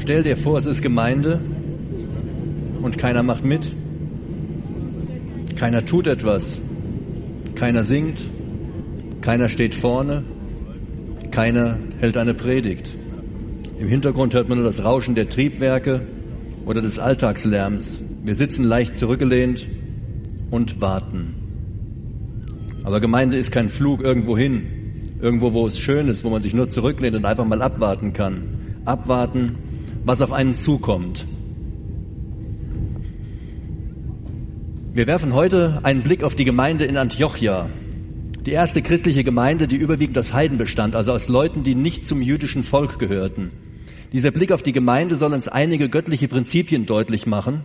Stell dir vor, es ist Gemeinde und keiner macht mit. Keiner tut etwas. Keiner singt. Keiner steht vorne. Keiner hält eine Predigt. Im Hintergrund hört man nur das Rauschen der Triebwerke oder des Alltagslärms. Wir sitzen leicht zurückgelehnt und warten. Aber Gemeinde ist kein Flug irgendwo hin, irgendwo, wo es schön ist, wo man sich nur zurücklehnt und einfach mal abwarten kann. Abwarten, was auf einen zukommt. Wir werfen heute einen Blick auf die Gemeinde in Antiochia. Die erste christliche Gemeinde, die überwiegend aus Heiden bestand, also aus Leuten, die nicht zum jüdischen Volk gehörten. Dieser Blick auf die Gemeinde soll uns einige göttliche Prinzipien deutlich machen,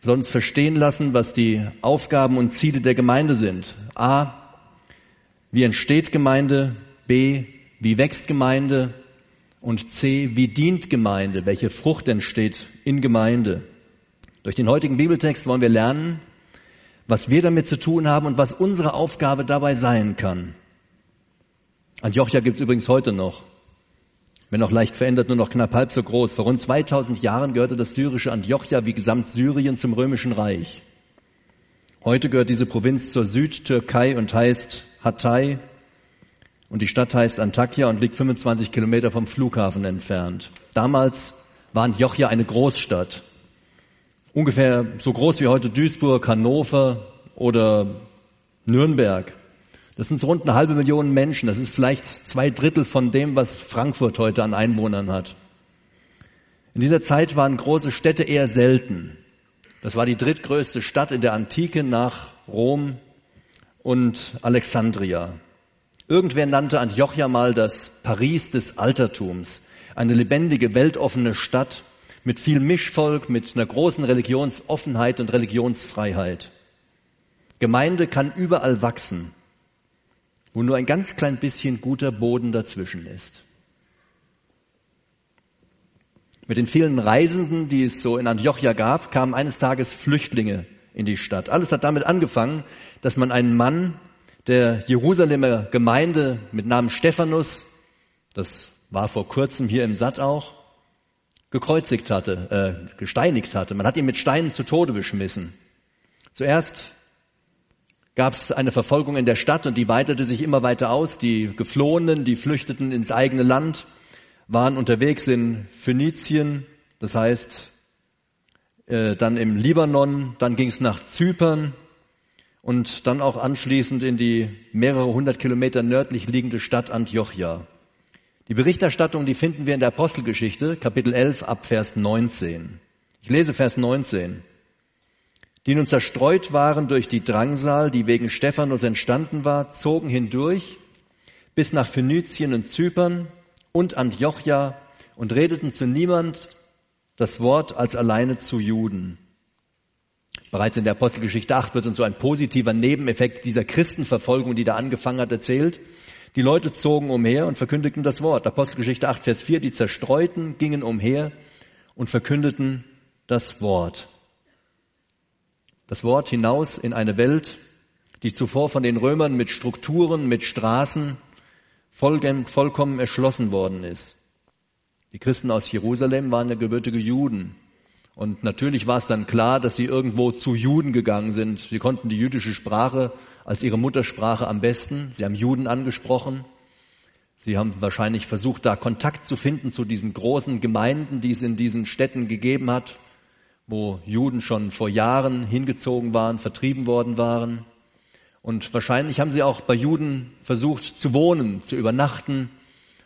soll uns verstehen lassen, was die Aufgaben und Ziele der Gemeinde sind. A, wie entsteht Gemeinde? B, wie wächst Gemeinde? Und C, wie dient Gemeinde? Welche Frucht entsteht in Gemeinde? Durch den heutigen Bibeltext wollen wir lernen, was wir damit zu tun haben und was unsere Aufgabe dabei sein kann. Antiochia gibt es übrigens heute noch wenn auch leicht verändert, nur noch knapp halb so groß. Vor rund 2000 Jahren gehörte das syrische Antiochia wie gesamt Syrien zum römischen Reich. Heute gehört diese Provinz zur Südtürkei und heißt Hatay und die Stadt heißt Antakya und liegt 25 Kilometer vom Flughafen entfernt. Damals war Antiochia eine Großstadt. Ungefähr so groß wie heute Duisburg, Hannover oder Nürnberg. Das sind so rund eine halbe Million Menschen. Das ist vielleicht zwei Drittel von dem, was Frankfurt heute an Einwohnern hat. In dieser Zeit waren große Städte eher selten. Das war die drittgrößte Stadt in der Antike nach Rom und Alexandria. Irgendwer nannte Antiochia mal das Paris des Altertums. Eine lebendige, weltoffene Stadt mit viel Mischvolk, mit einer großen Religionsoffenheit und Religionsfreiheit. Gemeinde kann überall wachsen wo nur ein ganz klein bisschen guter Boden dazwischen ist. Mit den vielen Reisenden, die es so in Antiochia gab, kamen eines Tages Flüchtlinge in die Stadt. Alles hat damit angefangen, dass man einen Mann der Jerusalemer Gemeinde mit Namen Stephanus, das war vor kurzem hier im Satt auch, gekreuzigt hatte, äh, gesteinigt hatte. Man hat ihn mit Steinen zu Tode beschmissen. Zuerst gab es eine Verfolgung in der Stadt und die weitete sich immer weiter aus. Die Geflohenen, die flüchteten ins eigene Land, waren unterwegs in Phönizien, das heißt äh, dann im Libanon, dann ging es nach Zypern und dann auch anschließend in die mehrere hundert Kilometer nördlich liegende Stadt Antiochia. Die Berichterstattung, die finden wir in der Apostelgeschichte, Kapitel 11 ab Vers 19. Ich lese Vers 19 die nun zerstreut waren durch die Drangsal, die wegen Stephanus entstanden war, zogen hindurch bis nach Phönizien und Zypern und Antiochia und redeten zu niemand das Wort als alleine zu Juden. Bereits in der Apostelgeschichte 8 wird uns so ein positiver Nebeneffekt dieser Christenverfolgung, die da angefangen hat, erzählt. Die Leute zogen umher und verkündigten das Wort. Apostelgeschichte 8, Vers 4, die Zerstreuten gingen umher und verkündeten das Wort das Wort hinaus in eine Welt, die zuvor von den Römern mit Strukturen, mit Straßen vollkommen erschlossen worden ist. Die Christen aus Jerusalem waren ja gebürtige Juden. Und natürlich war es dann klar, dass sie irgendwo zu Juden gegangen sind. Sie konnten die jüdische Sprache als ihre Muttersprache am besten. Sie haben Juden angesprochen. Sie haben wahrscheinlich versucht, da Kontakt zu finden zu diesen großen Gemeinden, die es in diesen Städten gegeben hat, wo Juden schon vor Jahren hingezogen waren, vertrieben worden waren. Und wahrscheinlich haben sie auch bei Juden versucht zu wohnen, zu übernachten,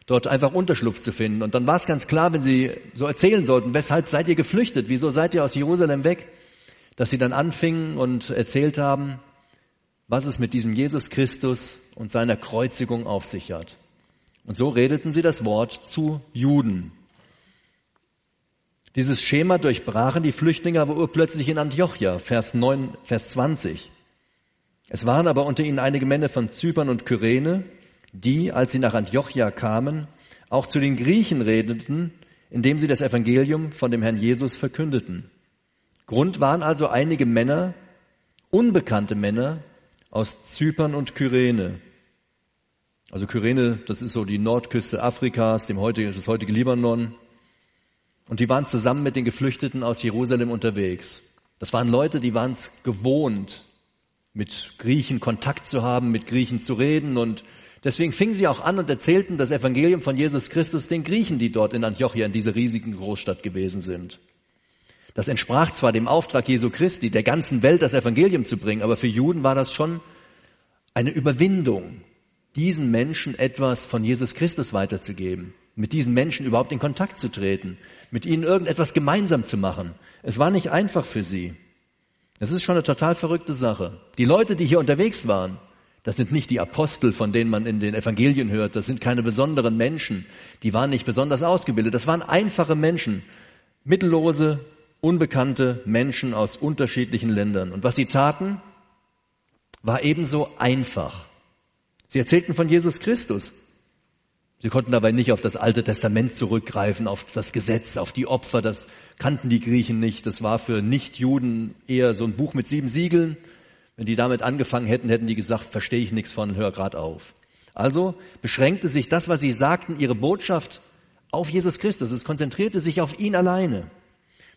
dort einfach Unterschlupf zu finden. Und dann war es ganz klar, wenn sie so erzählen sollten, weshalb seid ihr geflüchtet? Wieso seid ihr aus Jerusalem weg? Dass sie dann anfingen und erzählt haben, was es mit diesem Jesus Christus und seiner Kreuzigung auf sich hat. Und so redeten sie das Wort zu Juden. Dieses Schema durchbrachen die Flüchtlinge aber urplötzlich in Antiochia, Vers 9, Vers 20. Es waren aber unter ihnen einige Männer von Zypern und Kyrene, die, als sie nach Antiochia kamen, auch zu den Griechen redeten, indem sie das Evangelium von dem Herrn Jesus verkündeten. Grund waren also einige Männer, unbekannte Männer aus Zypern und Kyrene. Also Kyrene, das ist so die Nordküste Afrikas, dem heutige, das heutige Libanon. Und die waren zusammen mit den Geflüchteten aus Jerusalem unterwegs. Das waren Leute, die waren es gewohnt, mit Griechen Kontakt zu haben, mit Griechen zu reden. Und deswegen fingen sie auch an und erzählten das Evangelium von Jesus Christus den Griechen, die dort in Antiochia, in dieser riesigen Großstadt gewesen sind. Das entsprach zwar dem Auftrag Jesu Christi, der ganzen Welt das Evangelium zu bringen, aber für Juden war das schon eine Überwindung, diesen Menschen etwas von Jesus Christus weiterzugeben, mit diesen Menschen überhaupt in Kontakt zu treten, mit ihnen irgendetwas gemeinsam zu machen. Es war nicht einfach für sie. Das ist schon eine total verrückte Sache. Die Leute, die hier unterwegs waren, das sind nicht die Apostel, von denen man in den Evangelien hört, das sind keine besonderen Menschen, die waren nicht besonders ausgebildet, das waren einfache Menschen, mittellose, unbekannte Menschen aus unterschiedlichen Ländern. Und was sie taten, war ebenso einfach. Sie erzählten von Jesus Christus. Sie konnten dabei nicht auf das Alte Testament zurückgreifen, auf das Gesetz, auf die Opfer, das kannten die Griechen nicht. Das war für Nichtjuden eher so ein Buch mit sieben Siegeln. Wenn die damit angefangen hätten, hätten die gesagt, verstehe ich nichts von, hör grad auf. Also beschränkte sich das, was sie sagten, ihre Botschaft auf Jesus Christus. Es konzentrierte sich auf ihn alleine.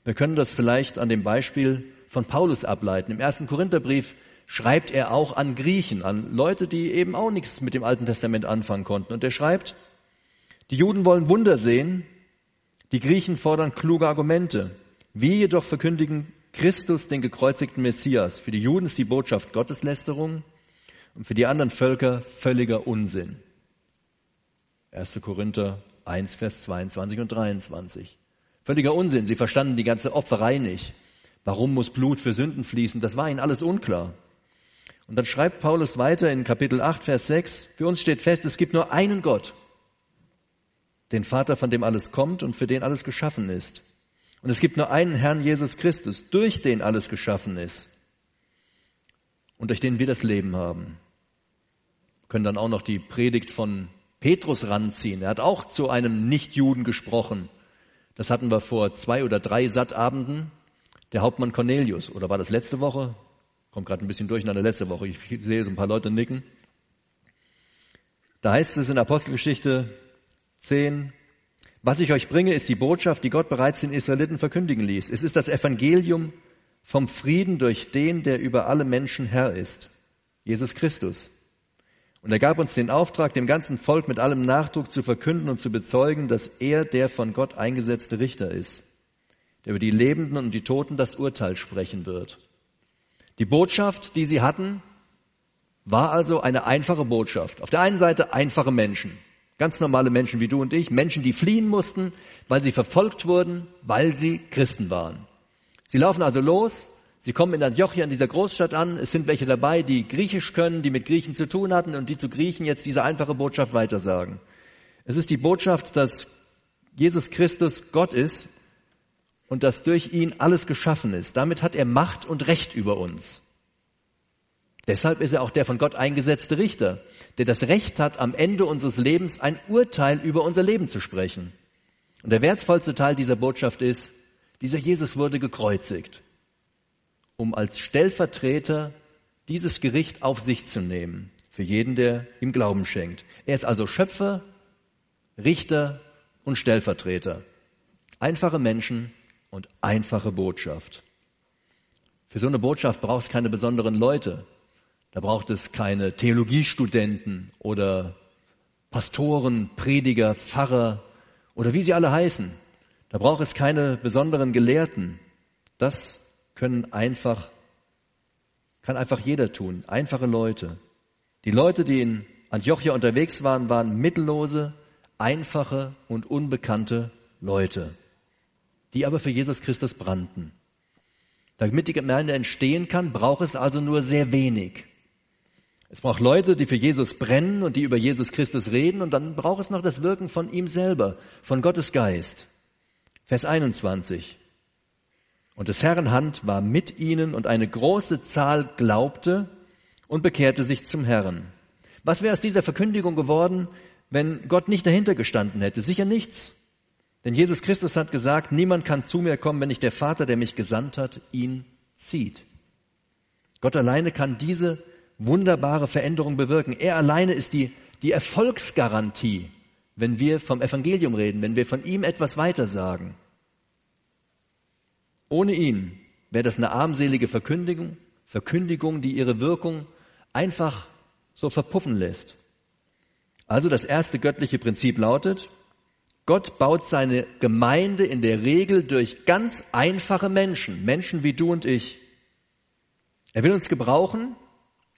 Wir können das vielleicht an dem Beispiel von Paulus ableiten. Im ersten Korintherbrief schreibt er auch an Griechen, an Leute, die eben auch nichts mit dem Alten Testament anfangen konnten. Und er schreibt, die Juden wollen Wunder sehen, die Griechen fordern kluge Argumente. Wir jedoch verkündigen Christus, den gekreuzigten Messias. Für die Juden ist die Botschaft Gotteslästerung und für die anderen Völker völliger Unsinn. 1. Korinther 1, Vers 22 und 23. Völliger Unsinn. Sie verstanden die ganze Opferei nicht. Warum muss Blut für Sünden fließen? Das war ihnen alles unklar. Und dann schreibt Paulus weiter in Kapitel 8, Vers 6, für uns steht fest, es gibt nur einen Gott, den Vater, von dem alles kommt und für den alles geschaffen ist. Und es gibt nur einen Herrn Jesus Christus, durch den alles geschaffen ist und durch den wir das Leben haben. Wir können dann auch noch die Predigt von Petrus ranziehen. Er hat auch zu einem Nichtjuden gesprochen das hatten wir vor zwei oder drei Sattabenden. Der Hauptmann Cornelius, oder war das letzte Woche? Kommt gerade ein bisschen durcheinander letzte Woche. Ich sehe so ein paar Leute nicken. Da heißt es in Apostelgeschichte 10, was ich euch bringe, ist die Botschaft, die Gott bereits den Israeliten verkündigen ließ. Es ist das Evangelium vom Frieden durch den, der über alle Menschen Herr ist, Jesus Christus. Und er gab uns den Auftrag, dem ganzen Volk mit allem Nachdruck zu verkünden und zu bezeugen, dass er der von Gott eingesetzte Richter ist, der über die Lebenden und die Toten das Urteil sprechen wird. Die Botschaft, die sie hatten, war also eine einfache Botschaft. Auf der einen Seite einfache Menschen, ganz normale Menschen wie du und ich, Menschen, die fliehen mussten, weil sie verfolgt wurden, weil sie Christen waren. Sie laufen also los, Sie kommen in Antiochia, in dieser Großstadt an. Es sind welche dabei, die Griechisch können, die mit Griechen zu tun hatten und die zu Griechen jetzt diese einfache Botschaft weitersagen. Es ist die Botschaft, dass Jesus Christus Gott ist und dass durch ihn alles geschaffen ist. Damit hat er Macht und Recht über uns. Deshalb ist er auch der von Gott eingesetzte Richter, der das Recht hat, am Ende unseres Lebens ein Urteil über unser Leben zu sprechen. Und der wertvollste Teil dieser Botschaft ist, dieser Jesus wurde gekreuzigt um als Stellvertreter dieses Gericht auf sich zu nehmen, für jeden, der ihm Glauben schenkt. Er ist also Schöpfer, Richter und Stellvertreter. Einfache Menschen und einfache Botschaft. Für so eine Botschaft braucht es keine besonderen Leute. Da braucht es keine Theologiestudenten oder Pastoren, Prediger, Pfarrer oder wie sie alle heißen. Da braucht es keine besonderen Gelehrten. Das können einfach, kann einfach jeder tun. Einfache Leute. Die Leute, die in Antiochia unterwegs waren, waren mittellose, einfache und unbekannte Leute, die aber für Jesus Christus brannten. Damit die Gemeinde entstehen kann, braucht es also nur sehr wenig. Es braucht Leute, die für Jesus brennen und die über Jesus Christus reden und dann braucht es noch das Wirken von ihm selber, von Gottes Geist. Vers 21. Und des Herrn Hand war mit ihnen und eine große Zahl glaubte und bekehrte sich zum Herrn. Was wäre aus dieser Verkündigung geworden, wenn Gott nicht dahinter gestanden hätte? Sicher nichts. Denn Jesus Christus hat gesagt, niemand kann zu mir kommen, wenn nicht der Vater, der mich gesandt hat, ihn zieht. Gott alleine kann diese wunderbare Veränderung bewirken. Er alleine ist die, die Erfolgsgarantie, wenn wir vom Evangelium reden, wenn wir von ihm etwas weitersagen. Ohne ihn wäre das eine armselige Verkündigung, Verkündigung, die ihre Wirkung einfach so verpuffen lässt. Also das erste göttliche Prinzip lautet, Gott baut seine Gemeinde in der Regel durch ganz einfache Menschen, Menschen wie du und ich. Er will uns gebrauchen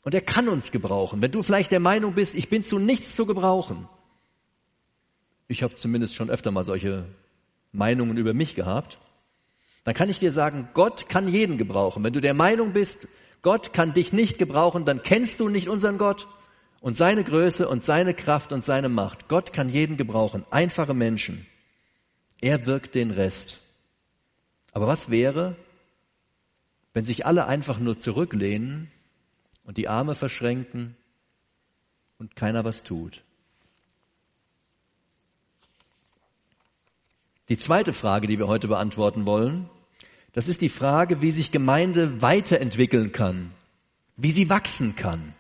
und er kann uns gebrauchen. Wenn du vielleicht der Meinung bist, ich bin zu nichts zu gebrauchen. Ich habe zumindest schon öfter mal solche Meinungen über mich gehabt. Dann kann ich dir sagen, Gott kann jeden gebrauchen. Wenn du der Meinung bist, Gott kann dich nicht gebrauchen, dann kennst du nicht unseren Gott und seine Größe und seine Kraft und seine Macht. Gott kann jeden gebrauchen, einfache Menschen. Er wirkt den Rest. Aber was wäre, wenn sich alle einfach nur zurücklehnen und die Arme verschränken und keiner was tut? Die zweite Frage, die wir heute beantworten wollen, das ist die Frage, wie sich Gemeinde weiterentwickeln kann, wie sie wachsen kann.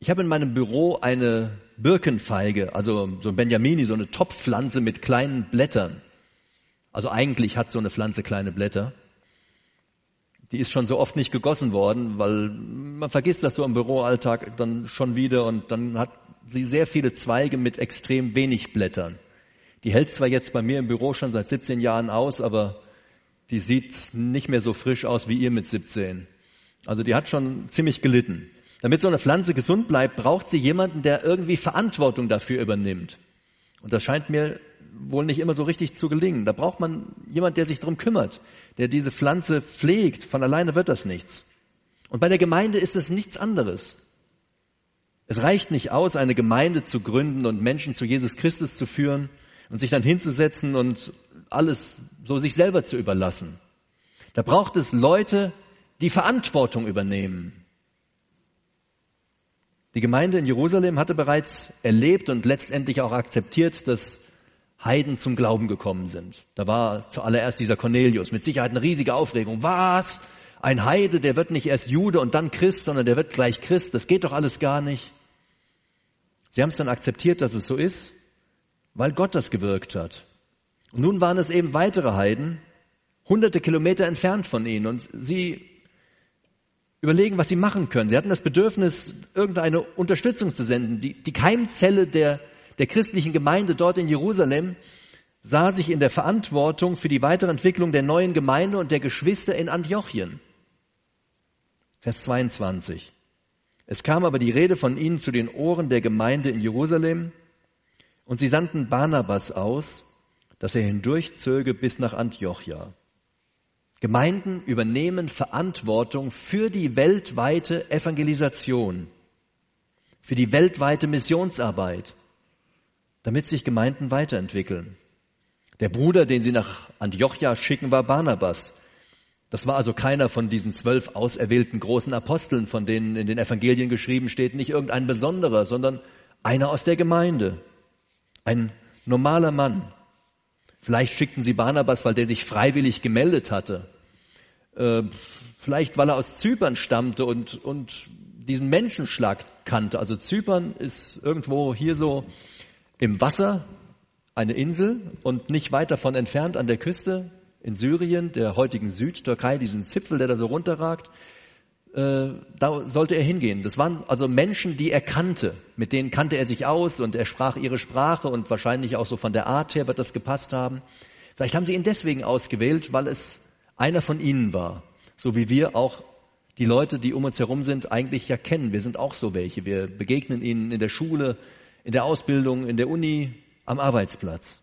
Ich habe in meinem Büro eine Birkenfeige, also so ein Benjamini, so eine Topfpflanze mit kleinen Blättern. Also eigentlich hat so eine Pflanze kleine Blätter. Die ist schon so oft nicht gegossen worden, weil man vergisst das so im Büroalltag dann schon wieder und dann hat sie sehr viele Zweige mit extrem wenig Blättern. Die hält zwar jetzt bei mir im Büro schon seit 17 Jahren aus, aber die sieht nicht mehr so frisch aus wie ihr mit 17. Also die hat schon ziemlich gelitten. Damit so eine Pflanze gesund bleibt, braucht sie jemanden, der irgendwie Verantwortung dafür übernimmt. Und das scheint mir wohl nicht immer so richtig zu gelingen. Da braucht man jemand, der sich darum kümmert, der diese Pflanze pflegt. Von alleine wird das nichts. Und bei der Gemeinde ist es nichts anderes. Es reicht nicht aus, eine Gemeinde zu gründen und Menschen zu Jesus Christus zu führen und sich dann hinzusetzen und alles so sich selber zu überlassen. Da braucht es Leute, die Verantwortung übernehmen, die Gemeinde in Jerusalem hatte bereits erlebt und letztendlich auch akzeptiert, dass Heiden zum Glauben gekommen sind. Da war zuallererst dieser Cornelius, mit Sicherheit eine riesige Aufregung. Was? Ein Heide, der wird nicht erst Jude und dann Christ, sondern der wird gleich Christ. Das geht doch alles gar nicht. Sie haben es dann akzeptiert, dass es so ist, weil Gott das gewirkt hat. Und nun waren es eben weitere Heiden, hunderte Kilometer entfernt von ihnen. Und sie überlegen, was sie machen können. Sie hatten das Bedürfnis, irgendeine Unterstützung zu senden. Die, die Keimzelle der, der christlichen Gemeinde dort in Jerusalem sah sich in der Verantwortung für die weitere Entwicklung der neuen Gemeinde und der Geschwister in Antiochien. Vers 22. Es kam aber die Rede von ihnen zu den Ohren der Gemeinde in Jerusalem, und sie sandten Barnabas aus, dass er hindurchzöge bis nach Antiochia. Gemeinden übernehmen Verantwortung für die weltweite Evangelisation, für die weltweite Missionsarbeit, damit sich Gemeinden weiterentwickeln. Der Bruder, den sie nach Antiochia schicken, war Barnabas. Das war also keiner von diesen zwölf auserwählten großen Aposteln, von denen in den Evangelien geschrieben steht, nicht irgendein besonderer, sondern einer aus der Gemeinde. Ein normaler Mann, Vielleicht schickten sie Barnabas, weil der sich freiwillig gemeldet hatte. Äh, vielleicht, weil er aus Zypern stammte und, und diesen Menschenschlag kannte. Also Zypern ist irgendwo hier so im Wasser, eine Insel und nicht weit davon entfernt an der Küste in Syrien, der heutigen Südtürkei, diesen Zipfel, der da so runterragt. Äh, da sollte er hingehen. Das waren also Menschen, die er kannte. Mit denen kannte er sich aus und er sprach ihre Sprache und wahrscheinlich auch so von der Art her wird das gepasst haben. Vielleicht haben sie ihn deswegen ausgewählt, weil es einer von ihnen war. So wie wir auch die Leute, die um uns herum sind, eigentlich ja kennen. Wir sind auch so welche. Wir begegnen ihnen in der Schule, in der Ausbildung, in der Uni, am Arbeitsplatz.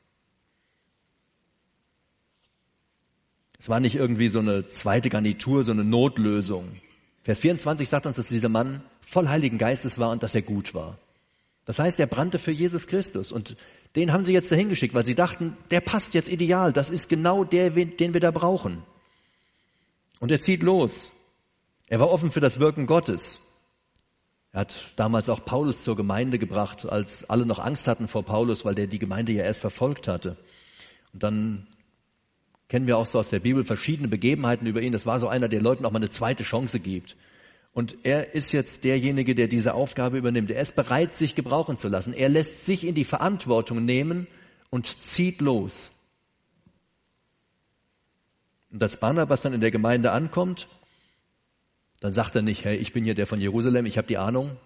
Es war nicht irgendwie so eine zweite Garnitur, so eine Notlösung. Vers 24 sagt uns, dass dieser Mann voll Heiligen Geistes war und dass er gut war. Das heißt, er brannte für Jesus Christus und den haben sie jetzt dahin geschickt, weil sie dachten, der passt jetzt ideal, das ist genau der, den wir da brauchen. Und er zieht los. Er war offen für das Wirken Gottes. Er hat damals auch Paulus zur Gemeinde gebracht, als alle noch Angst hatten vor Paulus, weil der die Gemeinde ja erst verfolgt hatte. Und dann kennen wir auch so aus der Bibel verschiedene Begebenheiten über ihn. Das war so einer, der Leuten auch mal eine zweite Chance gibt. Und er ist jetzt derjenige, der diese Aufgabe übernimmt. Er ist bereit, sich gebrauchen zu lassen. Er lässt sich in die Verantwortung nehmen und zieht los. Und als Barnabas dann in der Gemeinde ankommt, dann sagt er nicht, hey, ich bin hier der von Jerusalem, ich habe die Ahnung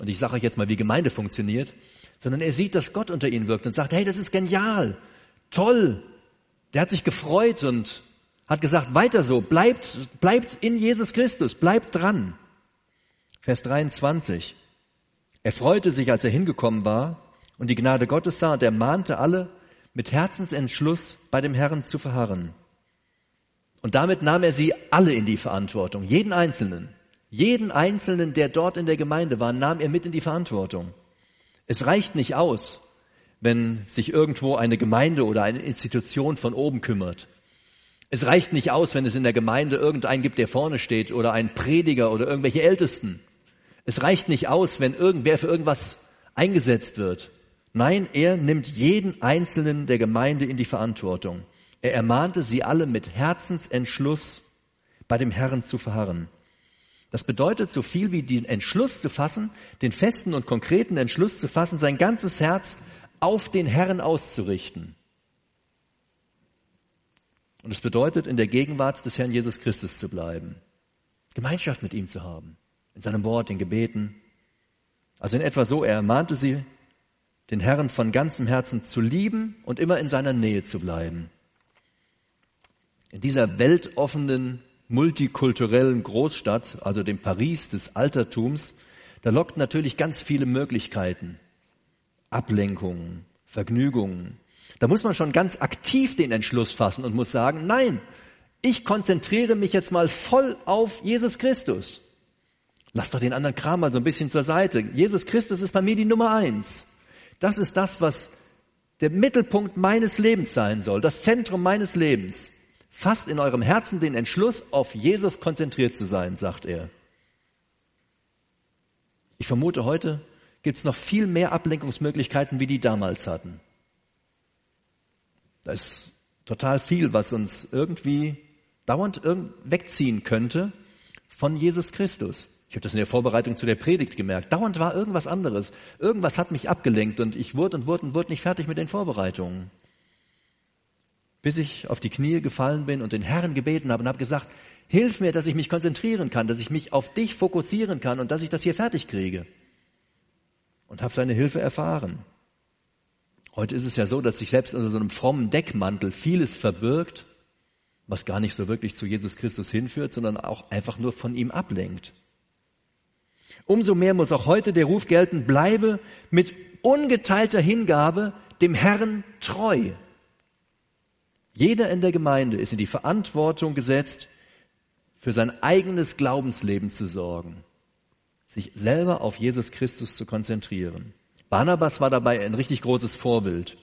und ich sage euch jetzt mal, wie Gemeinde funktioniert, sondern er sieht, dass Gott unter ihnen wirkt und sagt, hey, das ist genial, toll. Der hat sich gefreut und hat gesagt, weiter so, bleibt, bleibt in Jesus Christus, bleibt dran. Vers 23. Er freute sich, als er hingekommen war und die Gnade Gottes sah und er mahnte alle, mit Herzensentschluss bei dem Herrn zu verharren. Und damit nahm er sie alle in die Verantwortung, jeden Einzelnen. Jeden Einzelnen, der dort in der Gemeinde war, nahm er mit in die Verantwortung. Es reicht nicht aus, wenn sich irgendwo eine Gemeinde oder eine Institution von oben kümmert. Es reicht nicht aus, wenn es in der Gemeinde irgendeinen gibt, der vorne steht oder ein Prediger oder irgendwelche Ältesten. Es reicht nicht aus, wenn irgendwer für irgendwas eingesetzt wird. Nein, er nimmt jeden Einzelnen der Gemeinde in die Verantwortung. Er ermahnte sie alle mit Herzensentschluss bei dem Herrn zu verharren. Das bedeutet so viel wie den Entschluss zu fassen, den festen und konkreten Entschluss zu fassen, sein ganzes Herz auf den Herrn auszurichten. Und es bedeutet, in der Gegenwart des Herrn Jesus Christus zu bleiben, Gemeinschaft mit ihm zu haben, in seinem Wort, in Gebeten. Also in etwa so, er ermahnte sie, den Herrn von ganzem Herzen zu lieben und immer in seiner Nähe zu bleiben. In dieser weltoffenen, multikulturellen Großstadt, also dem Paris des Altertums, da lockt natürlich ganz viele Möglichkeiten. Ablenkungen, Vergnügungen. Da muss man schon ganz aktiv den Entschluss fassen und muss sagen, nein, ich konzentriere mich jetzt mal voll auf Jesus Christus. Lass doch den anderen Kram mal so ein bisschen zur Seite. Jesus Christus ist bei mir die Nummer eins. Das ist das, was der Mittelpunkt meines Lebens sein soll, das Zentrum meines Lebens. Fasst in eurem Herzen den Entschluss, auf Jesus konzentriert zu sein, sagt er. Ich vermute, heute gibt es noch viel mehr Ablenkungsmöglichkeiten, wie die damals hatten. Da ist total viel, was uns irgendwie dauernd wegziehen könnte von Jesus Christus. Ich habe das in der Vorbereitung zu der Predigt gemerkt. Dauernd war irgendwas anderes. Irgendwas hat mich abgelenkt und ich wurde und wurde und wurde nicht fertig mit den Vorbereitungen bis ich auf die Knie gefallen bin und den Herrn gebeten habe und habe gesagt, hilf mir, dass ich mich konzentrieren kann, dass ich mich auf dich fokussieren kann und dass ich das hier fertig kriege. Und habe seine Hilfe erfahren. Heute ist es ja so, dass sich selbst unter so einem frommen Deckmantel vieles verbirgt, was gar nicht so wirklich zu Jesus Christus hinführt, sondern auch einfach nur von ihm ablenkt. Umso mehr muss auch heute der Ruf gelten, bleibe mit ungeteilter Hingabe dem Herrn treu. Jeder in der Gemeinde ist in die Verantwortung gesetzt, für sein eigenes Glaubensleben zu sorgen, sich selber auf Jesus Christus zu konzentrieren. Barnabas war dabei ein richtig großes Vorbild.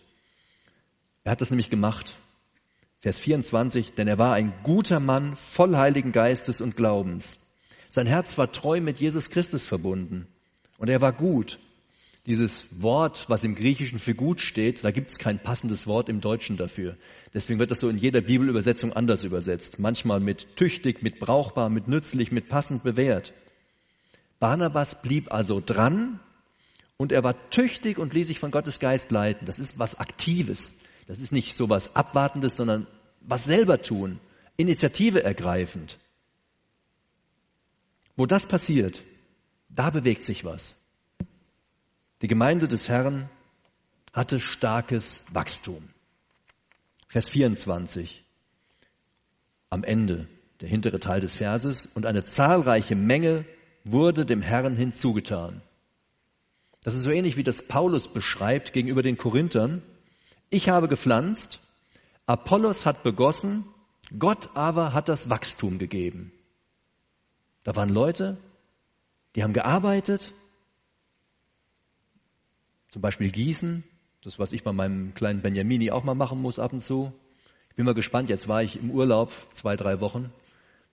Er hat das nämlich gemacht. Vers 24, denn er war ein guter Mann, voll Heiligen Geistes und Glaubens. Sein Herz war treu mit Jesus Christus verbunden. Und er war gut dieses Wort, was im Griechischen für gut steht, da gibt es kein passendes Wort im Deutschen dafür. Deswegen wird das so in jeder Bibelübersetzung anders übersetzt. Manchmal mit tüchtig, mit brauchbar, mit nützlich, mit passend bewährt. Barnabas blieb also dran und er war tüchtig und ließ sich von Gottes Geist leiten. Das ist was Aktives. Das ist nicht so was Abwartendes, sondern was selber tun. Initiative ergreifend. Wo das passiert, da bewegt sich was. Die Gemeinde des Herrn hatte starkes Wachstum. Vers 24 am Ende, der hintere Teil des Verses, und eine zahlreiche Menge wurde dem Herrn hinzugetan. Das ist so ähnlich wie das Paulus beschreibt gegenüber den Korinthern. Ich habe gepflanzt, Apollos hat begossen, Gott aber hat das Wachstum gegeben. Da waren Leute, die haben gearbeitet, zum Beispiel Gießen, das was ich bei meinem kleinen Benjamini auch mal machen muss ab und zu. Ich bin mal gespannt, jetzt war ich im Urlaub zwei, drei Wochen.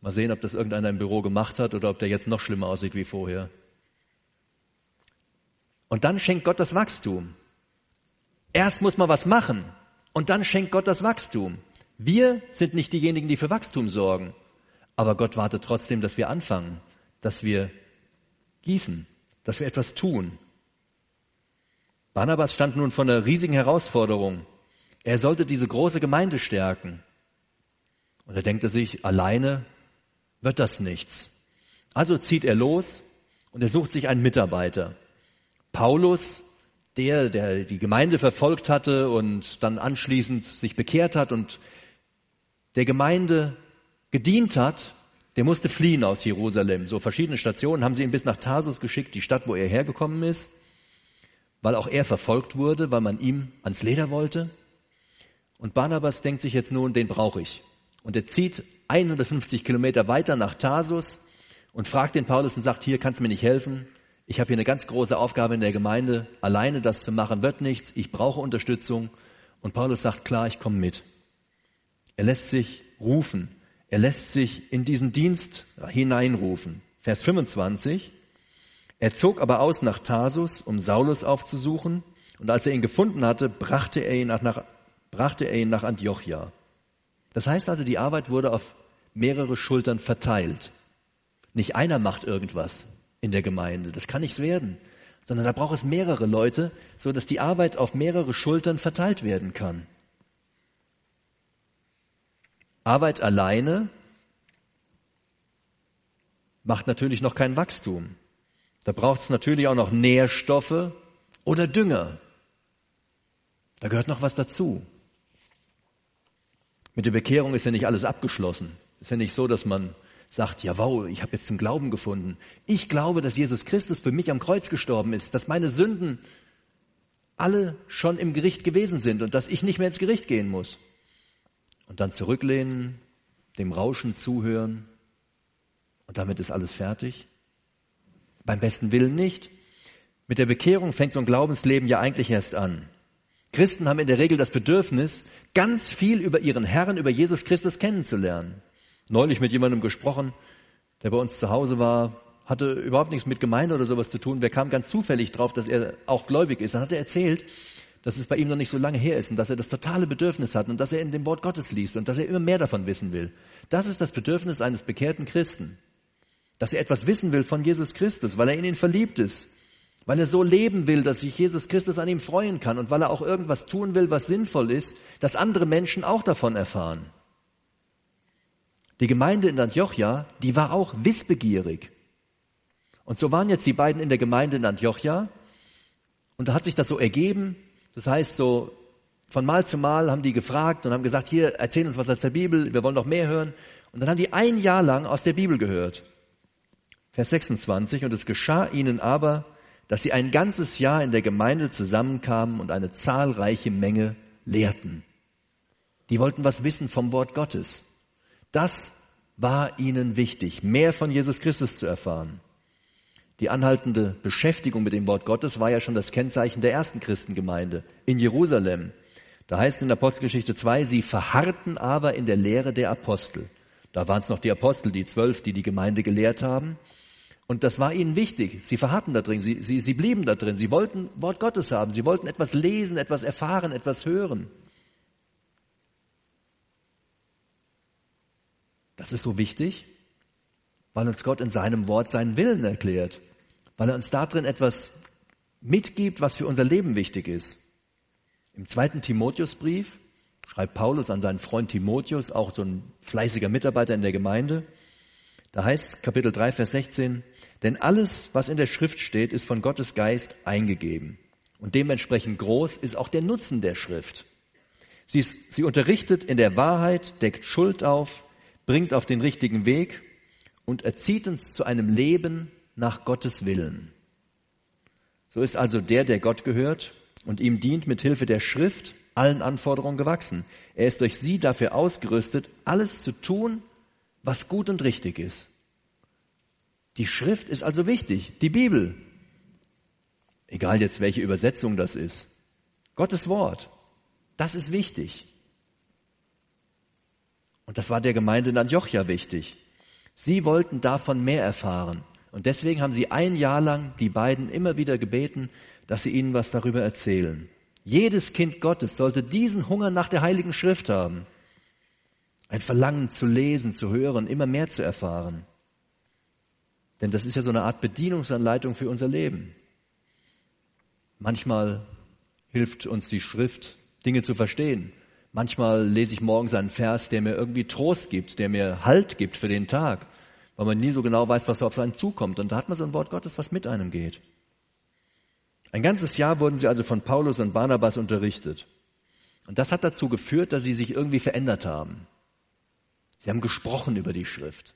Mal sehen, ob das irgendeiner im Büro gemacht hat oder ob der jetzt noch schlimmer aussieht wie vorher. Und dann schenkt Gott das Wachstum. Erst muss man was machen und dann schenkt Gott das Wachstum. Wir sind nicht diejenigen, die für Wachstum sorgen, aber Gott wartet trotzdem, dass wir anfangen, dass wir gießen, dass wir etwas tun. Barnabas stand nun vor einer riesigen Herausforderung. Er sollte diese große Gemeinde stärken. Und er denkt sich, alleine wird das nichts. Also zieht er los und er sucht sich einen Mitarbeiter. Paulus, der, der die Gemeinde verfolgt hatte und dann anschließend sich bekehrt hat und der Gemeinde gedient hat, der musste fliehen aus Jerusalem. So verschiedene Stationen haben sie ihn bis nach Tarsus geschickt, die Stadt, wo er hergekommen ist, weil auch er verfolgt wurde, weil man ihm ans Leder wollte. Und Barnabas denkt sich jetzt nun, den brauche ich. Und er zieht 150 Kilometer weiter nach Tarsus und fragt den Paulus und sagt, hier kannst du mir nicht helfen. Ich habe hier eine ganz große Aufgabe in der Gemeinde. Alleine das zu machen wird nichts. Ich brauche Unterstützung. Und Paulus sagt, klar, ich komme mit. Er lässt sich rufen. Er lässt sich in diesen Dienst hineinrufen. Vers 25. Er zog aber aus nach Tarsus, um Saulus aufzusuchen. Und als er ihn gefunden hatte, brachte er ihn nach, brachte er ihn nach Antiochia. Das heißt also, die Arbeit wurde auf mehrere Schultern verteilt. Nicht einer macht irgendwas in der Gemeinde. Das kann nichts werden. Sondern da braucht es mehrere Leute, so dass die Arbeit auf mehrere Schultern verteilt werden kann. Arbeit alleine macht natürlich noch kein Wachstum. Da braucht es natürlich auch noch Nährstoffe oder Dünger. Da gehört noch was dazu. Mit der Bekehrung ist ja nicht alles abgeschlossen. Ist ja nicht so, dass man sagt, ja wow, ich habe jetzt zum Glauben gefunden. Ich glaube, dass Jesus Christus für mich am Kreuz gestorben ist, dass meine Sünden alle schon im Gericht gewesen sind und dass ich nicht mehr ins Gericht gehen muss. Und dann zurücklehnen, dem Rauschen zuhören und damit ist alles fertig. Beim besten Willen nicht. Mit der Bekehrung fängt so ein Glaubensleben ja eigentlich erst an. Christen haben in der Regel das Bedürfnis, ganz viel über ihren Herrn, über Jesus Christus kennenzulernen. Neulich mit jemandem gesprochen, der bei uns zu Hause war, hatte überhaupt nichts mit Gemeinde oder sowas zu tun. Wir kamen ganz zufällig drauf, dass er auch gläubig ist. Dann hat er erzählt, dass es bei ihm noch nicht so lange her ist und dass er das totale Bedürfnis hat und dass er in dem Wort Gottes liest und dass er immer mehr davon wissen will. Das ist das Bedürfnis eines bekehrten Christen. Dass er etwas wissen will von Jesus Christus, weil er in ihn verliebt ist, weil er so leben will, dass sich Jesus Christus an ihm freuen kann und weil er auch irgendwas tun will, was sinnvoll ist, dass andere Menschen auch davon erfahren. Die Gemeinde in Antiochia, die war auch wissbegierig. Und so waren jetzt die beiden in der Gemeinde in Antiochia und da hat sich das so ergeben. Das heißt so, von Mal zu Mal haben die gefragt und haben gesagt, hier, erzähl uns was aus der Bibel, wir wollen noch mehr hören. Und dann haben die ein Jahr lang aus der Bibel gehört. Vers 26, und es geschah ihnen aber, dass sie ein ganzes Jahr in der Gemeinde zusammenkamen und eine zahlreiche Menge lehrten. Die wollten was wissen vom Wort Gottes. Das war ihnen wichtig, mehr von Jesus Christus zu erfahren. Die anhaltende Beschäftigung mit dem Wort Gottes war ja schon das Kennzeichen der ersten Christengemeinde in Jerusalem. Da heißt es in Apostelgeschichte 2, sie verharrten aber in der Lehre der Apostel. Da waren es noch die Apostel, die zwölf, die die Gemeinde gelehrt haben. Und das war ihnen wichtig. Sie verharrten da drin, sie, sie, sie blieben da drin. Sie wollten Wort Gottes haben, sie wollten etwas lesen, etwas erfahren, etwas hören. Das ist so wichtig, weil uns Gott in seinem Wort seinen Willen erklärt, weil er uns da drin etwas mitgibt, was für unser Leben wichtig ist. Im zweiten Timotheusbrief schreibt Paulus an seinen Freund Timotheus, auch so ein fleißiger Mitarbeiter in der Gemeinde, da heißt Kapitel 3, Vers 16, denn alles, was in der Schrift steht, ist von Gottes Geist eingegeben. Und dementsprechend groß ist auch der Nutzen der Schrift. Sie, ist, sie unterrichtet in der Wahrheit, deckt Schuld auf, bringt auf den richtigen Weg und erzieht uns zu einem Leben nach Gottes Willen. So ist also der, der Gott gehört und ihm dient mit Hilfe der Schrift, allen Anforderungen gewachsen. Er ist durch sie dafür ausgerüstet, alles zu tun, was gut und richtig ist. Die Schrift ist also wichtig, die Bibel. Egal jetzt, welche Übersetzung das ist. Gottes Wort. Das ist wichtig. Und das war der Gemeinde in Antiochia wichtig. Sie wollten davon mehr erfahren. Und deswegen haben sie ein Jahr lang die beiden immer wieder gebeten, dass sie ihnen was darüber erzählen. Jedes Kind Gottes sollte diesen Hunger nach der Heiligen Schrift haben. Ein Verlangen zu lesen, zu hören, immer mehr zu erfahren. Denn das ist ja so eine Art Bedienungsanleitung für unser Leben. Manchmal hilft uns die Schrift, Dinge zu verstehen. Manchmal lese ich morgens einen Vers, der mir irgendwie Trost gibt, der mir Halt gibt für den Tag, weil man nie so genau weiß, was auf einen zukommt. Und da hat man so ein Wort Gottes, was mit einem geht. Ein ganzes Jahr wurden sie also von Paulus und Barnabas unterrichtet. Und das hat dazu geführt, dass sie sich irgendwie verändert haben. Sie haben gesprochen über die Schrift.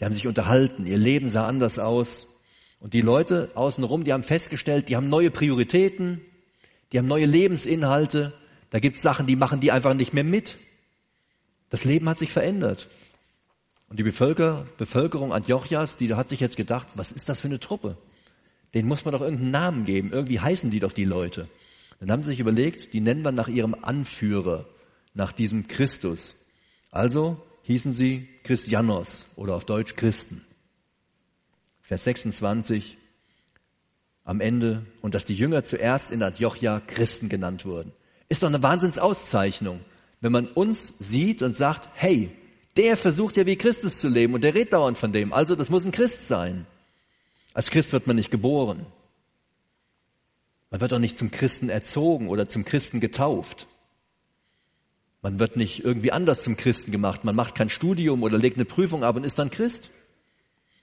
Sie haben sich unterhalten. Ihr Leben sah anders aus. Und die Leute außenrum, die haben festgestellt, die haben neue Prioritäten, die haben neue Lebensinhalte. Da gibt es Sachen, die machen die einfach nicht mehr mit. Das Leben hat sich verändert. Und die Bevölker Bevölkerung Antiochias, die hat sich jetzt gedacht, was ist das für eine Truppe? Den muss man doch irgendeinen Namen geben. Irgendwie heißen die doch die Leute. Dann haben sie sich überlegt, die nennen wir nach ihrem Anführer, nach diesem Christus. Also hießen sie Christianos oder auf Deutsch Christen. Vers 26 am Ende und dass die Jünger zuerst in Antiochia Christen genannt wurden. Ist doch eine Wahnsinnsauszeichnung, wenn man uns sieht und sagt, hey, der versucht ja wie Christus zu leben und der redet dauernd von dem, also das muss ein Christ sein. Als Christ wird man nicht geboren. Man wird auch nicht zum Christen erzogen oder zum Christen getauft. Man wird nicht irgendwie anders zum Christen gemacht. Man macht kein Studium oder legt eine Prüfung ab und ist dann Christ.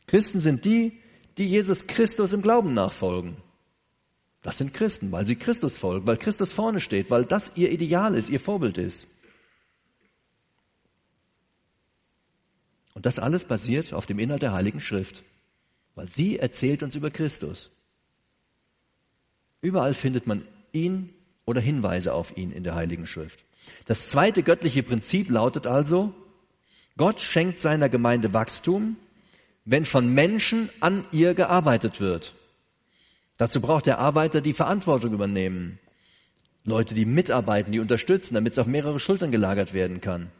Christen sind die, die Jesus Christus im Glauben nachfolgen. Das sind Christen, weil sie Christus folgen, weil Christus vorne steht, weil das ihr Ideal ist, ihr Vorbild ist. Und das alles basiert auf dem Inhalt der Heiligen Schrift weil sie erzählt uns über Christus. Überall findet man ihn oder Hinweise auf ihn in der Heiligen Schrift. Das zweite göttliche Prinzip lautet also, Gott schenkt seiner Gemeinde Wachstum, wenn von Menschen an ihr gearbeitet wird. Dazu braucht der Arbeiter die Verantwortung übernehmen. Leute, die mitarbeiten, die unterstützen, damit es auf mehrere Schultern gelagert werden kann.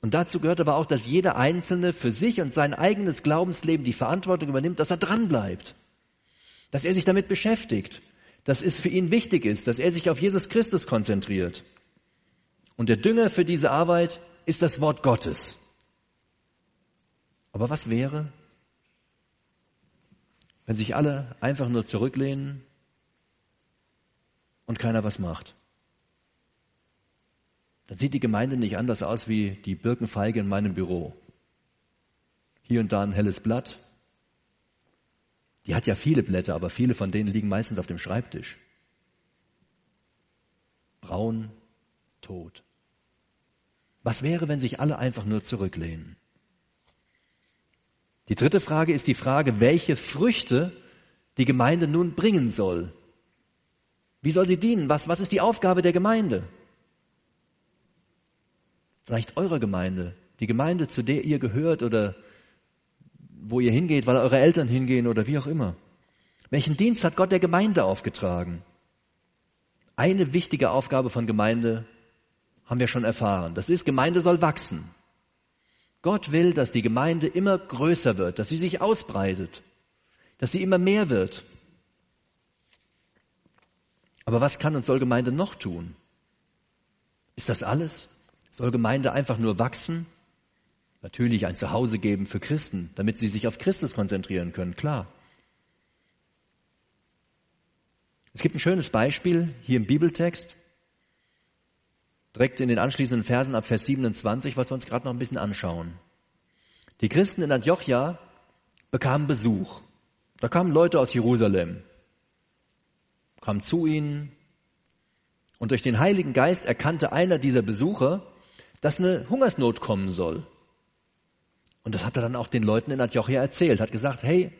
Und dazu gehört aber auch, dass jeder Einzelne für sich und sein eigenes Glaubensleben die Verantwortung übernimmt, dass er dranbleibt, dass er sich damit beschäftigt, dass es für ihn wichtig ist, dass er sich auf Jesus Christus konzentriert. Und der Dünger für diese Arbeit ist das Wort Gottes. Aber was wäre, wenn sich alle einfach nur zurücklehnen und keiner was macht? dann sieht die Gemeinde nicht anders aus wie die Birkenfeige in meinem Büro. Hier und da ein helles Blatt. Die hat ja viele Blätter, aber viele von denen liegen meistens auf dem Schreibtisch. Braun, tot. Was wäre, wenn sich alle einfach nur zurücklehnen? Die dritte Frage ist die Frage, welche Früchte die Gemeinde nun bringen soll. Wie soll sie dienen? Was, was ist die Aufgabe der Gemeinde? Vielleicht eurer Gemeinde, die Gemeinde, zu der ihr gehört oder wo ihr hingeht, weil eure Eltern hingehen oder wie auch immer. Welchen Dienst hat Gott der Gemeinde aufgetragen? Eine wichtige Aufgabe von Gemeinde haben wir schon erfahren. Das ist, Gemeinde soll wachsen. Gott will, dass die Gemeinde immer größer wird, dass sie sich ausbreitet, dass sie immer mehr wird. Aber was kann und soll Gemeinde noch tun? Ist das alles? Soll Gemeinde einfach nur wachsen? Natürlich ein Zuhause geben für Christen, damit sie sich auf Christus konzentrieren können, klar. Es gibt ein schönes Beispiel hier im Bibeltext, direkt in den anschließenden Versen ab Vers 27, was wir uns gerade noch ein bisschen anschauen. Die Christen in Antiochia bekamen Besuch. Da kamen Leute aus Jerusalem, kamen zu ihnen und durch den Heiligen Geist erkannte einer dieser Besucher, dass eine Hungersnot kommen soll. Und das hat er dann auch den Leuten in Antiochia erzählt, hat gesagt, hey,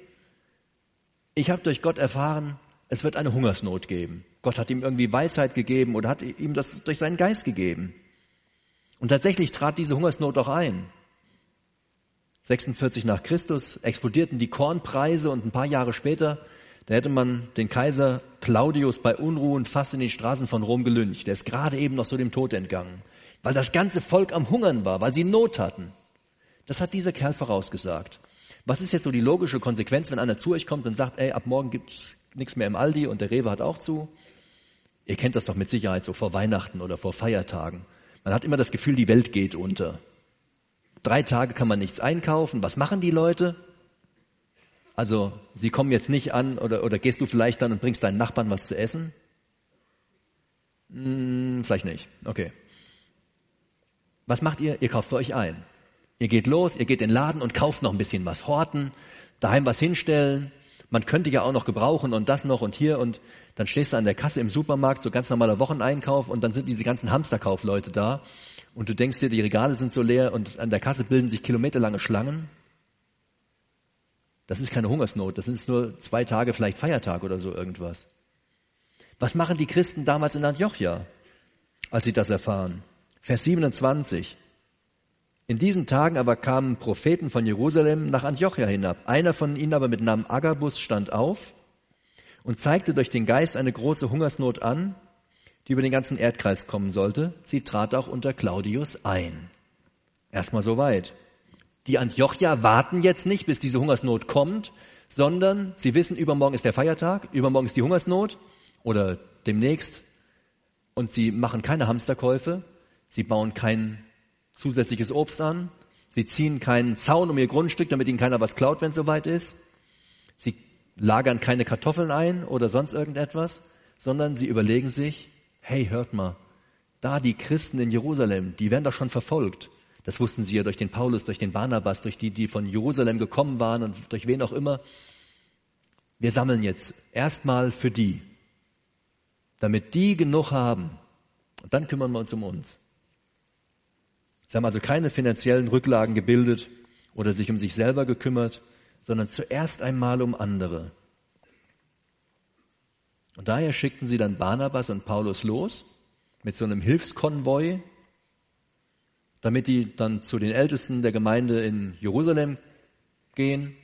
ich habe durch Gott erfahren, es wird eine Hungersnot geben. Gott hat ihm irgendwie Weisheit gegeben oder hat ihm das durch seinen Geist gegeben. Und tatsächlich trat diese Hungersnot auch ein. 46 nach Christus explodierten die Kornpreise und ein paar Jahre später, da hätte man den Kaiser Claudius bei Unruhen fast in den Straßen von Rom gelyncht. Der ist gerade eben noch so dem Tod entgangen weil das ganze Volk am Hungern war, weil sie Not hatten. Das hat dieser Kerl vorausgesagt. Was ist jetzt so die logische Konsequenz, wenn einer zu euch kommt und sagt, ey, ab morgen gibt's nichts mehr im Aldi und der Rewe hat auch zu? Ihr kennt das doch mit Sicherheit so vor Weihnachten oder vor Feiertagen. Man hat immer das Gefühl, die Welt geht unter. Drei Tage kann man nichts einkaufen. Was machen die Leute? Also, sie kommen jetzt nicht an oder, oder gehst du vielleicht dann und bringst deinen Nachbarn was zu essen? Hm, vielleicht nicht. Okay. Was macht ihr? Ihr kauft für euch ein. Ihr geht los, ihr geht in den Laden und kauft noch ein bisschen was. Horten, daheim was hinstellen. Man könnte ja auch noch gebrauchen und das noch und hier und dann stehst du an der Kasse im Supermarkt, so ganz normaler Wocheneinkauf und dann sind diese ganzen Hamsterkaufleute da und du denkst dir, die Regale sind so leer und an der Kasse bilden sich kilometerlange Schlangen. Das ist keine Hungersnot, das ist nur zwei Tage, vielleicht Feiertag oder so irgendwas. Was machen die Christen damals in Antiochia, als sie das erfahren? Vers 27. In diesen Tagen aber kamen Propheten von Jerusalem nach Antiochia hinab. Einer von ihnen aber mit Namen Agabus stand auf und zeigte durch den Geist eine große Hungersnot an, die über den ganzen Erdkreis kommen sollte. Sie trat auch unter Claudius ein. Erstmal soweit. Die Antiochia warten jetzt nicht, bis diese Hungersnot kommt, sondern sie wissen, übermorgen ist der Feiertag, übermorgen ist die Hungersnot oder demnächst und sie machen keine Hamsterkäufe, sie bauen kein zusätzliches Obst an, sie ziehen keinen Zaun um ihr Grundstück, damit ihnen keiner was klaut, wenn es soweit ist, sie lagern keine Kartoffeln ein oder sonst irgendetwas, sondern sie überlegen sich, hey, hört mal, da die Christen in Jerusalem, die werden doch schon verfolgt. Das wussten sie ja durch den Paulus, durch den Barnabas, durch die, die von Jerusalem gekommen waren und durch wen auch immer. Wir sammeln jetzt erstmal für die, damit die genug haben. Und dann kümmern wir uns um uns. Sie haben also keine finanziellen Rücklagen gebildet oder sich um sich selber gekümmert, sondern zuerst einmal um andere. Und daher schickten sie dann Barnabas und Paulus los mit so einem Hilfskonvoi, damit die dann zu den Ältesten der Gemeinde in Jerusalem gehen,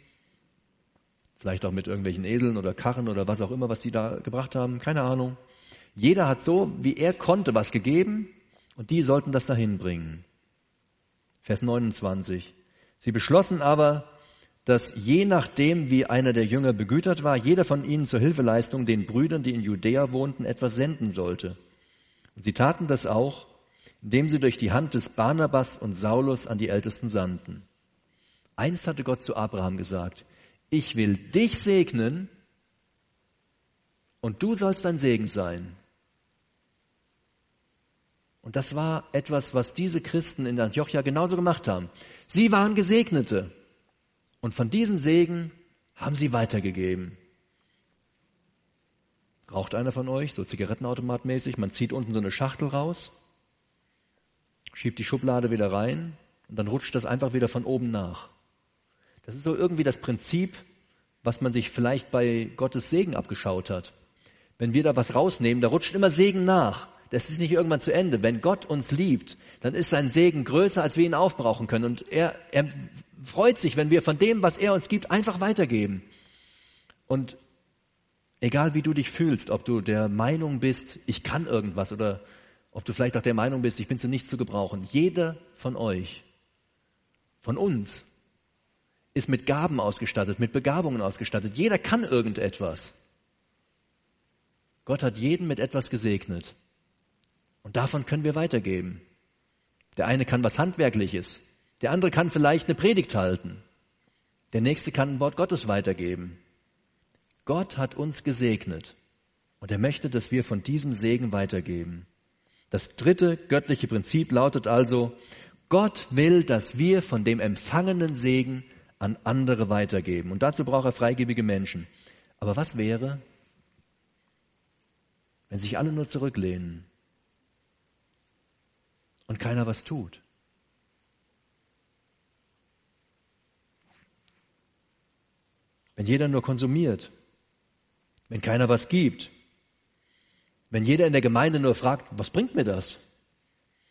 vielleicht auch mit irgendwelchen Eseln oder Karren oder was auch immer, was sie da gebracht haben, keine Ahnung. Jeder hat so, wie er konnte, was gegeben und die sollten das dahin bringen. Vers 29. Sie beschlossen aber, dass je nachdem, wie einer der Jünger begütert war, jeder von ihnen zur Hilfeleistung den Brüdern, die in Judäa wohnten, etwas senden sollte. Und sie taten das auch, indem sie durch die Hand des Barnabas und Saulus an die Ältesten sandten. Einst hatte Gott zu Abraham gesagt, ich will dich segnen und du sollst ein Segen sein. Und das war etwas, was diese Christen in Antiochia genauso gemacht haben. Sie waren Gesegnete. Und von diesem Segen haben sie weitergegeben. Raucht einer von euch, so Zigarettenautomatmäßig, man zieht unten so eine Schachtel raus, schiebt die Schublade wieder rein und dann rutscht das einfach wieder von oben nach. Das ist so irgendwie das Prinzip, was man sich vielleicht bei Gottes Segen abgeschaut hat. Wenn wir da was rausnehmen, da rutscht immer Segen nach das ist nicht irgendwann zu Ende. Wenn Gott uns liebt, dann ist sein Segen größer, als wir ihn aufbrauchen können. Und er, er freut sich, wenn wir von dem, was er uns gibt, einfach weitergeben. Und egal wie du dich fühlst, ob du der Meinung bist, ich kann irgendwas oder ob du vielleicht auch der Meinung bist, ich bin zu nichts zu gebrauchen. Jeder von euch, von uns, ist mit Gaben ausgestattet, mit Begabungen ausgestattet. Jeder kann irgendetwas. Gott hat jeden mit etwas gesegnet. Und davon können wir weitergeben. Der eine kann was Handwerkliches, der andere kann vielleicht eine Predigt halten, der nächste kann ein Wort Gottes weitergeben. Gott hat uns gesegnet und er möchte, dass wir von diesem Segen weitergeben. Das dritte göttliche Prinzip lautet also, Gott will, dass wir von dem empfangenen Segen an andere weitergeben. Und dazu braucht er freigebige Menschen. Aber was wäre, wenn sich alle nur zurücklehnen und keiner was tut. Wenn jeder nur konsumiert, wenn keiner was gibt, wenn jeder in der Gemeinde nur fragt, was bringt mir das?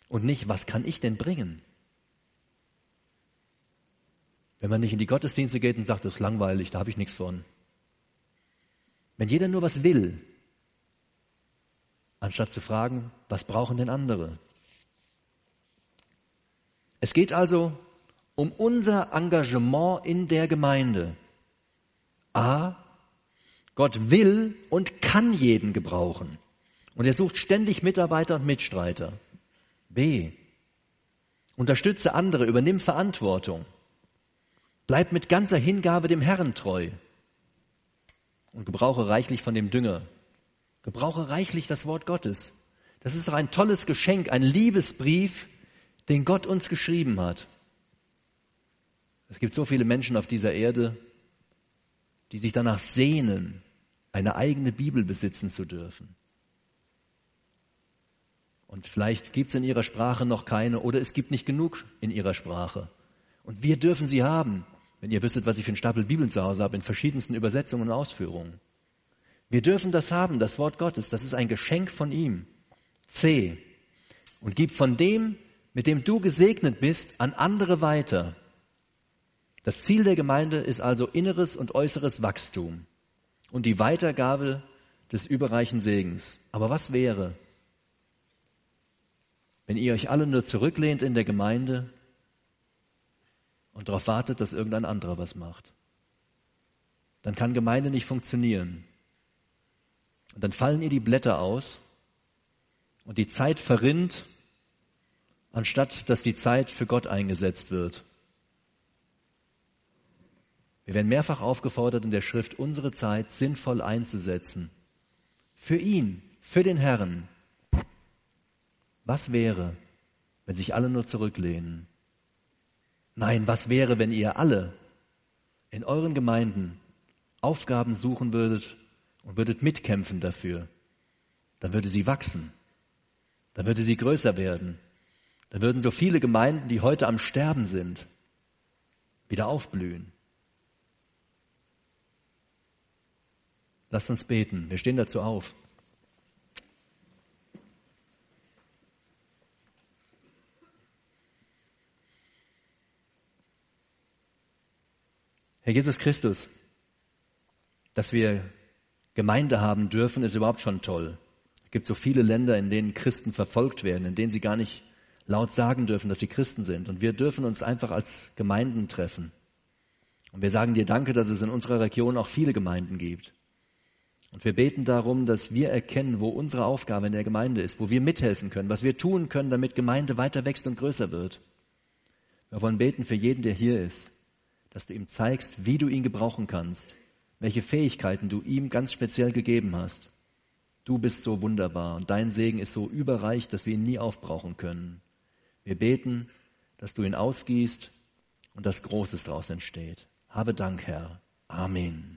Und nicht, was kann ich denn bringen? Wenn man nicht in die Gottesdienste geht und sagt, das ist langweilig, da habe ich nichts von. Wenn jeder nur was will, anstatt zu fragen, was brauchen denn andere? Es geht also um unser Engagement in der Gemeinde. A. Gott will und kann jeden gebrauchen. Und er sucht ständig Mitarbeiter und Mitstreiter. B. Unterstütze andere, übernimm Verantwortung. Bleib mit ganzer Hingabe dem Herrn treu. Und gebrauche reichlich von dem Dünger. Gebrauche reichlich das Wort Gottes. Das ist doch ein tolles Geschenk, ein Liebesbrief, den Gott uns geschrieben hat. Es gibt so viele Menschen auf dieser Erde, die sich danach sehnen, eine eigene Bibel besitzen zu dürfen. Und vielleicht gibt es in ihrer Sprache noch keine oder es gibt nicht genug in ihrer Sprache. Und wir dürfen sie haben, wenn ihr wüsstet, was ich für einen Stapel Bibeln zu Hause habe, in verschiedensten Übersetzungen und Ausführungen. Wir dürfen das haben, das Wort Gottes, das ist ein Geschenk von ihm. C. Und gib von dem, mit dem du gesegnet bist, an andere weiter. Das Ziel der Gemeinde ist also inneres und äußeres Wachstum und die Weitergabe des überreichen Segens. Aber was wäre, wenn ihr euch alle nur zurücklehnt in der Gemeinde und darauf wartet, dass irgendein anderer was macht? Dann kann Gemeinde nicht funktionieren. Und dann fallen ihr die Blätter aus und die Zeit verrinnt, anstatt dass die Zeit für Gott eingesetzt wird. Wir werden mehrfach aufgefordert in der Schrift, unsere Zeit sinnvoll einzusetzen. Für ihn, für den Herrn. Was wäre, wenn sich alle nur zurücklehnen? Nein, was wäre, wenn ihr alle in euren Gemeinden Aufgaben suchen würdet und würdet mitkämpfen dafür? Dann würde sie wachsen. Dann würde sie größer werden. Dann würden so viele Gemeinden, die heute am Sterben sind, wieder aufblühen. Lasst uns beten. Wir stehen dazu auf. Herr Jesus Christus, dass wir Gemeinde haben dürfen, ist überhaupt schon toll. Es gibt so viele Länder, in denen Christen verfolgt werden, in denen sie gar nicht laut sagen dürfen, dass sie Christen sind. Und wir dürfen uns einfach als Gemeinden treffen. Und wir sagen dir Danke, dass es in unserer Region auch viele Gemeinden gibt. Und wir beten darum, dass wir erkennen, wo unsere Aufgabe in der Gemeinde ist, wo wir mithelfen können, was wir tun können, damit Gemeinde weiter wächst und größer wird. Wir wollen beten für jeden, der hier ist, dass du ihm zeigst, wie du ihn gebrauchen kannst, welche Fähigkeiten du ihm ganz speziell gegeben hast. Du bist so wunderbar und dein Segen ist so überreich, dass wir ihn nie aufbrauchen können. Wir beten, dass du ihn ausgießt und dass Großes daraus entsteht. Habe Dank, Herr. Amen.